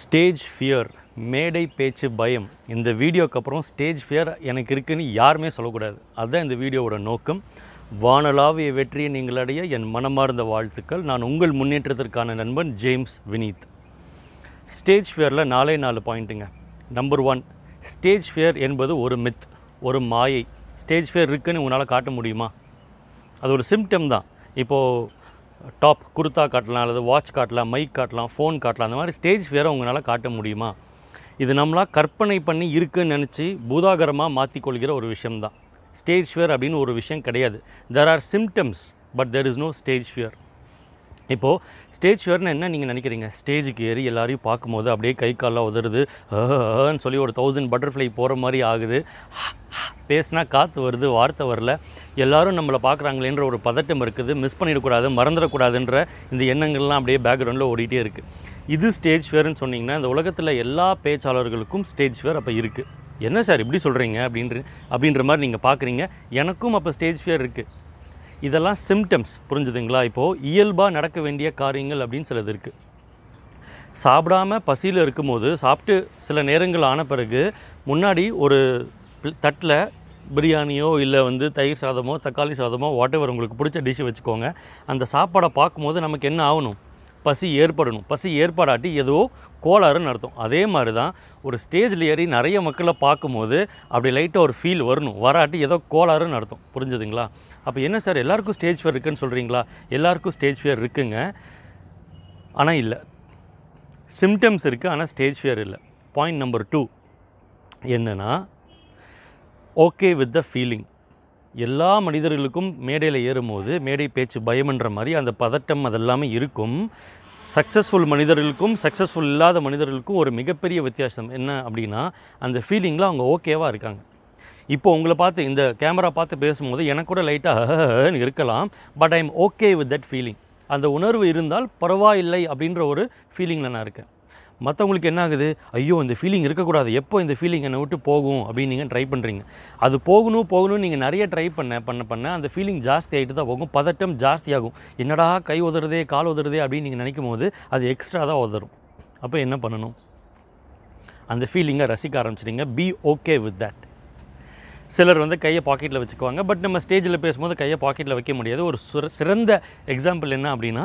Stage fear மேடை பேச்சு பயம். இந்த வீடியோக்கு அப்புறம் ஸ்டேஜ் ஃபியர் எனக்கு இருக்குன்னு யாருமே சொல்லக்கூடாது. அதுதான் இந்த வீடியோவோட நோக்கம். வானலாவிய வெற்றியை நீங்கள் அடைய என் மனமார்ந்த வாழ்த்துக்கள். நான் உங்கள் முன்னேற்றத்திற்கான நண்பன் ஜேம்ஸ் வினீத். ஸ்டேஜ் ஃபியரில் நாலே நாலு பாயிண்ட்டுங்க. நம்பர் ஒன் ஸ்டேஜ் ஃபியர் என்பது ஒரு மித் ஒரு மாயை. ஸ்டேஜ் ஃபியர் இருக்குன்னு உங்களால் காட்ட முடியுமா? அது ஒரு சிம்டம் தான். இப்போது டாப் குர்த்தா காட்டலாம் அல்லது வாட்ச் காட்டலாம் மைக் காட்டலாம் ஃபோன் காட்டலாம் அந்த மாதிரி ஸ்டேஜ் வேறு உங்களால் காட்ட முடியுமா? இது நம்மளாக கற்பனை பண்ணி இருக்குன்னு நினச்சி பூதாகரமாக மாற்றிக்கொள்கிற ஒரு விஷயம்தான். ஸ்டேஜ் ஃபியர் அப்படின்னு ஒரு விஷயம் கிடையாது. There are symptoms but there is no stage fear இப்போது ஸ்டேஜ் ஃபியர்னு என்ன நீங்கள் நினைக்கிறீங்க? ஸ்டேஜுக்கு ஏறி எல்லாரையும் பார்க்கும்போது அப்படியே கை கால்லாம் உதறுது சொல்லி ஒரு தௌசண்ட் பட்டர்ஃப்ளை போகிற மாதிரி ஆகுது. பேசினா காற்று வருது வார்த்தை வரல. எல்லாரும் நம்மளை பார்க்குறாங்களேன்ற ஒரு பதட்டம் இருக்குது. மிஸ் பண்ணிடக்கூடாது மறந்துடக்கூடாதுன்ற இந்த எண்ணங்கள்லாம் அப்படியே பேக்ரவுண்டில் ஓடிட்டே இருக்குது இது ஸ்டேஜ் ஃபியர்னு சொன்னீங்கன்னா இந்த உலகத்தில் எல்லா பேச்சாளர்களுக்கும் ஸ்டேஜ் ஃபியர் அப்போ இருக்குது என்ன சார் இப்படி சொல்கிறீங்க அப்படின்ற அப்படின்ற மாதிரி நீங்கள் பார்க்குறீங்க. எனக்கும் அப்போ ஸ்டேஜ் ஃபியர் இருக்குது இதெல்லாம் சிம்டம்ஸ் புரிஞ்சுதுங்களா? இப்போது இயல்பாக நடக்க வேண்டிய காரியங்கள் அப்படின்னு சிலது இருக்குது சாப்பிடாம பசியில் இருக்கும்போது சாப்பிட்டு சில நேரங்கள் ஆன பிறகு முன்னாடி ஒரு தட்டில் பிரியாணியோ இல்லை வந்து தயிர் சாதமோ தக்காளி சாதமோ வாட் எவர் உங்களுக்கு பிடிச்ச டிஷ்ஷு வச்சுக்கோங்க. அந்த சாப்பாடை பார்க்கும்போது நமக்கு என்ன ஆகணும்? பசி ஏற்படணும். பசி ஏற்படாட்டி ஏதோ கோளாறுன்னு அர்த்தம். அதே மாதிரி தான் ஒரு ஸ்டேஜில் ஏறி நிறைய மக்களை பார்க்கும்போது அப்படி லைட்டாக ஒரு ஃபீல் வரணும். வராட்டி ஏதோ கோளாறுன்னு அர்த்தம். புரிஞ்சுதுங்களா? அப்போ என்ன சார் எல்லாருக்கும் ஸ்டேஜ் ஃபியர் இருக்குன்னு சொல்கிறீங்களா எல்லாருக்கும் ஸ்டேஜ் ஃபியர் இருக்குங்க. ஆனால் இல்லை. சிம்டம்ஸ் இருக்குது ஆனால் ஸ்டேஜ் ஃபியர் இல்லை. பாயிண்ட் நம்பர் டூ என்னென்னா ஓகே வித் த ஃபீலிங் எல்லா மனிதர்களுக்கும் மேடையில் ஏறும்போது மேடை பேச்சு பயம்ன்ற மாதிரி அந்த பதட்டம் அதெல்லாமே இருக்கும். சக்ஸஸ்ஃபுல் மனிதர்களுக்கும் சக்ஸஸ்ஃபுல் இல்லாத மனிதர்களுக்கும் ஒரு மிகப்பெரிய வித்தியாசம் என்ன அப்படின்னா அந்த ஃபீலிங்கில் அவங்க ஓகேவாக இருக்காங்க. இப்போ உங்களை பார்த்து இந்த கேமரா பார்த்து பேசும்போது எனக்கு கூட லைட்டாக இருக்கலாம் but I am okay with that feeling அந்த உணர்வு இருந்தால் பரவாயில்லை அப்படின்ற ஒரு ஃபீலிங்கில் நான் இருக்கேன். மற்றவங்களுக்கு என்ன ஆகுது? ஐயோ இந்த ஃபீலிங் இருக்கக்கூடாது. எப்போ இந்த ஃபீலிங் என்னை விட்டு போகும் அப்படின்னு நீங்கள் ட்ரை பண்ணுறீங்க அது போகணும் போகணும்னு நீங்கள் நிறைய ட்ரை பண்ண பண்ண பண்ண அந்த ஃபீலிங் ஜாஸ்தி ஆகிட்டு தான் போகும். பதட்டம் ஜாஸ்தியாகும். என்னடா கை உதறதே கால் உதறதே அப்படின்னு நீங்கள் நினைக்கும் போது அது எக்ஸ்ட்ரா தான் உதறும். அப்போ என்ன பண்ணணும்? அந்த ஃபீலிங்கை ரசிக்க ஆரம்பிச்சிட்டிங்க பி ஓகே வித் தட் சிலர் வந்து கையை பாக்கெட்டில் வச்சுக்குவாங்க. பட் நம்ம ஸ்டேஜில் பேசும்போது கையை பாக்கெட்டில் வைக்க முடியாது. ஒரு சுர சிறந்த எக்ஸாம்பிள் என்ன அப்படின்னா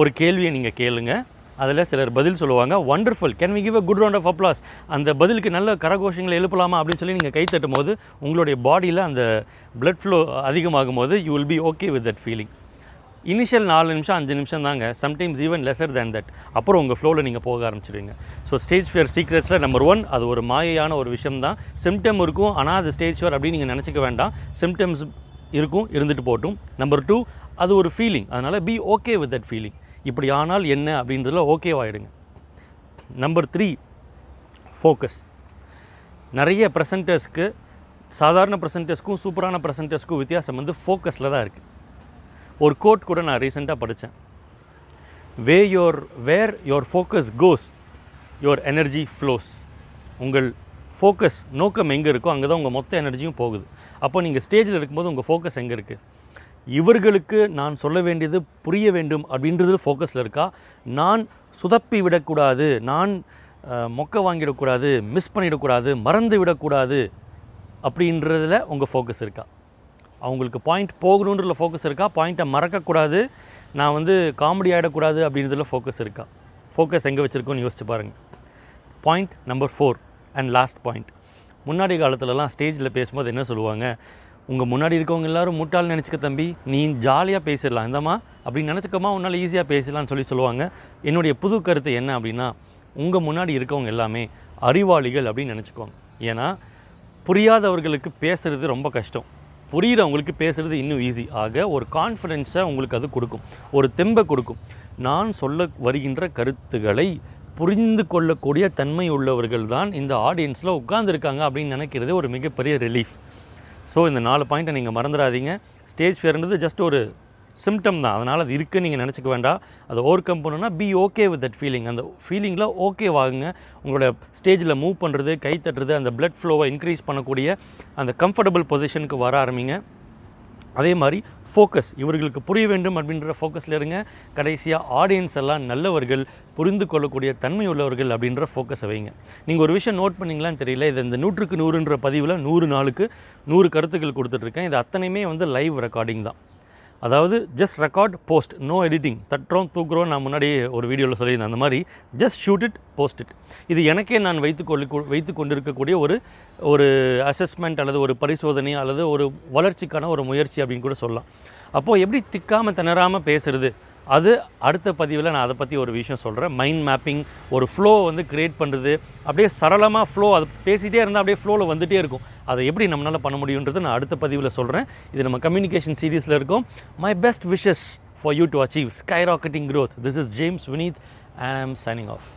ஒரு கேள்வியை நீங்கள் கேளுங்கள் அதில் சிலர் பதில் சொல்லுவாங்க. Wonderful can we give a good round of applause அந்த பதிலுக்கு நல்ல கரகோஷங்களை எழுப்பலாமா அப்படின்னு சொல்லி நீங்கள் கை தட்டும் போது உங்களுடைய பாடியில் அந்த பிளட் ஃப்ளோ அதிகமாகும் போது you will be okay with that feeling initial நாலு நிமிஷம் அஞ்சு நிமிஷம் தாங்க. Sometimes even lesser than that அப்புறம் உங்கள் ஃப்ளோவில் நீங்கள் போக ஆரம்பிச்சிடுவீங்க ஸோ ஸ்டேஜ் ஃபியர் சீக்ரெட்ஸில் நம்பர் ஒன் அது ஒரு மாயையான ஒரு விஷயம் தான். சிம்டம் இருக்கும். ஆனால் அது ஸ்டேஜ் ஃபியர் அப்படின்னு நீங்கள் நினச்சிக்க வேண்டாம். சிம்டம்ஸ் இருக்கும் இருந்துட்டு போட்டும். நம்பர் டூ அது ஒரு ஃபீலிங் அதனால் be okay with that feeling இப்படி ஆனால் என்ன அப்படின்றதுல ஓகேவாயிடுங்க நம்பர் த்ரீ ஃபோக்கஸ் நிறைய ப்ரெசன்டர்ஸ்க்கு சாதாரண ப்ரெசன்டர்ஸ்க்கும் சூப்பரான ப்ரெசன்டர்ஸ்க்கும் வித்தியாசம் வந்து ஃபோக்கஸில் தான் இருக்குது ஒரு கோட் கூட நான் ரீசெண்டாக படித்தேன் where your where your focus goes your energy flows உங்கள் ஃபோக்கஸ் நோக்கம் எங்கே இருக்கோ அங்கே தான் உங்கள் மொத்த எனர்ஜியும் போகுது. அப்போ நீங்கள் ஸ்டேஜில் இருக்கும்போது உங்கள் ஃபோக்கஸ் எங்கே இருக்குது இவர்களுக்கு நான் சொல்ல வேண்டியது புரிய வேண்டும் அப்படின்றது ஃபோக்கஸில் இருக்கா? நான் சுதப்பி விடக்கூடாது நான் மொக்க வாங்கிடக்கூடாது மிஸ் பண்ணிடக்கூடாது மறந்து விடக்கூடாது அப்படின்றதில் உங்கள் ஃபோக்கஸ் இருக்கா? அவங்களுக்கு பாயிண்ட் போகணுன்றதில் ஃபோக்கஸ் இருக்கா? பாயிண்ட்டை மறக்கக்கூடாது நான் வந்து காமெடி ஆகிடக்கூடாது அப்படின்றதுல ஃபோக்கஸ் இருக்கா? ஃபோக்கஸ் எங்கே வச்சுருக்கோன்னு யோசிச்சு பாருங்கள் point number four and last point முன்னாடி காலத்துலலாம் ஸ்டேஜில் பேசும்போது என்ன சொல்லுவாங்க? உங்கள் முன்னாடி இருக்கவங்க எல்லாரும் முட்டாள் நினச்சிக்க தம்பி நீ ஜாலியாக பேசிடலாம். இந்தம்மா அப்படின்னு நினச்சிக்கமா உன்னால் ஈஸியாக பேசலாம்னு சொல்லி சொல்லுவாங்க. என்னுடைய புது கருத்து என்ன அப்படின்னா உங்கள் முன்னாடி இருக்கவங்க எல்லாமே அறிவாளிகள் அப்படின்னு நினச்சிக்கோங்க. ஏன்னா புரியாதவர்களுக்கு பேசுகிறது ரொம்ப கஷ்டம். புரிகிறவங்களுக்கு பேசுகிறது இன்னும் ஈஸி ஆக ஒரு கான்ஃபிடென்ஸை உங்களுக்கு அது கொடுக்கும். ஒரு தெம்பை கொடுக்கும். நான் சொல்ல வருகின்ற கருத்துக்களை புரிந்து கொள்ளக்கூடிய தன்மை உள்ளவர்கள் தான் இந்த ஆடியன்ஸில் உட்கார்ந்துருக்காங்க அப்படின்னு நினைக்கிறது ஒரு மிகப்பெரிய ரிலீஃப் ஸோ இந்த நாலு பாயிண்ட்டை நீங்கள் மறந்துடாதீங்க ஸ்டேஜ் ஃபியர்ன்றது ஜஸ்ட் ஒரு சிம்டம் தான். அதனால் அது இருக்குன்னு நீங்கள் நினச்சிக்க வேண்டாம். அதை ஓவர் கம் பண்ணணும்னா be okay with that feeling அந்த ஃபீலிங்கில் ஓகே வாங்குங்க உங்களோட ஸ்டேஜில் மூவ் பண்ணுறது கை தட்டுறது அந்த பிளட் ஃப்ளோவை இன்க்ரீஸ் பண்ணக்கூடிய அந்த கம்ஃபர்டபுள் பொசிஷனுக்கு வர ஆரம்பிங்க. அதே மாதிரி ஃபோக்கஸ் இவர்களுக்கு புரிய வேண்டும் அப்படின்ற ஃபோக்கஸில் இருங்க. கடைசியாக ஆடியன்ஸ் எல்லாம் நல்லவர்கள் புரிந்து கொள்ளக்கூடிய தன்மை உள்ளவர்கள் அப்படின்ற ஃபோக்கஸை வைங்க. நீங்கள் ஒரு விஷயம் நோட் பண்ணிங்களான்னு தெரியல. இது இந்த நூற்றுக்கு நூறுன்ற பதிவில் நூறு நாளுக்கு நூறு கருத்துக்கள் கொடுத்துட்ருக்கேன் இது அத்தனையுமே வந்து லைவ் ரெக்கார்டிங் தான். அதாவது just record post no editing தட்டுறோம் தூக்குறோம் நான் முன்னாடி ஒரு வீடியோவில் சொல்லியிருந்தேன். அந்த மாதிரி just shoot it post it இது எனக்கே நான் வைத்து கொள்ளி வைத்து கொண்டிருக்கக்கூடிய ஒரு ஒரு அசஸ்மெண்ட் அல்லது ஒரு பரிசோதனை அல்லது ஒரு வளர்ச்சிக்கான ஒரு முயற்சி அப்படின்னு கூட சொல்லலாம். அப்போது எப்படி திக்காமல் திணறாமல் பேசுறது? அது அடுத்த பதிவில் நான் அதை பற்றி ஒரு விஷயம் சொல்கிறேன் மைண்ட் மேப்பிங் ஒரு ஃப்ளோ வந்து க்ரியேட் பண்ணுறது அப்படியே சரளமாக ஃப்ளோ அது பேசிகிட்டே இருந்தால் அப்படியே ஃப்ளோவில் வந்துகிட்டே இருக்கும். அதை எப்படி நம்மளால் பண்ண முடியுன்றது நான் அடுத்த பதிவில் சொல்கிறேன் இது நம்ம கம்யூனிகேஷன் சீரீஸில் இருக்கும். My best wishes for you to achieve sky rocketing growth this is James Vineet I am signing off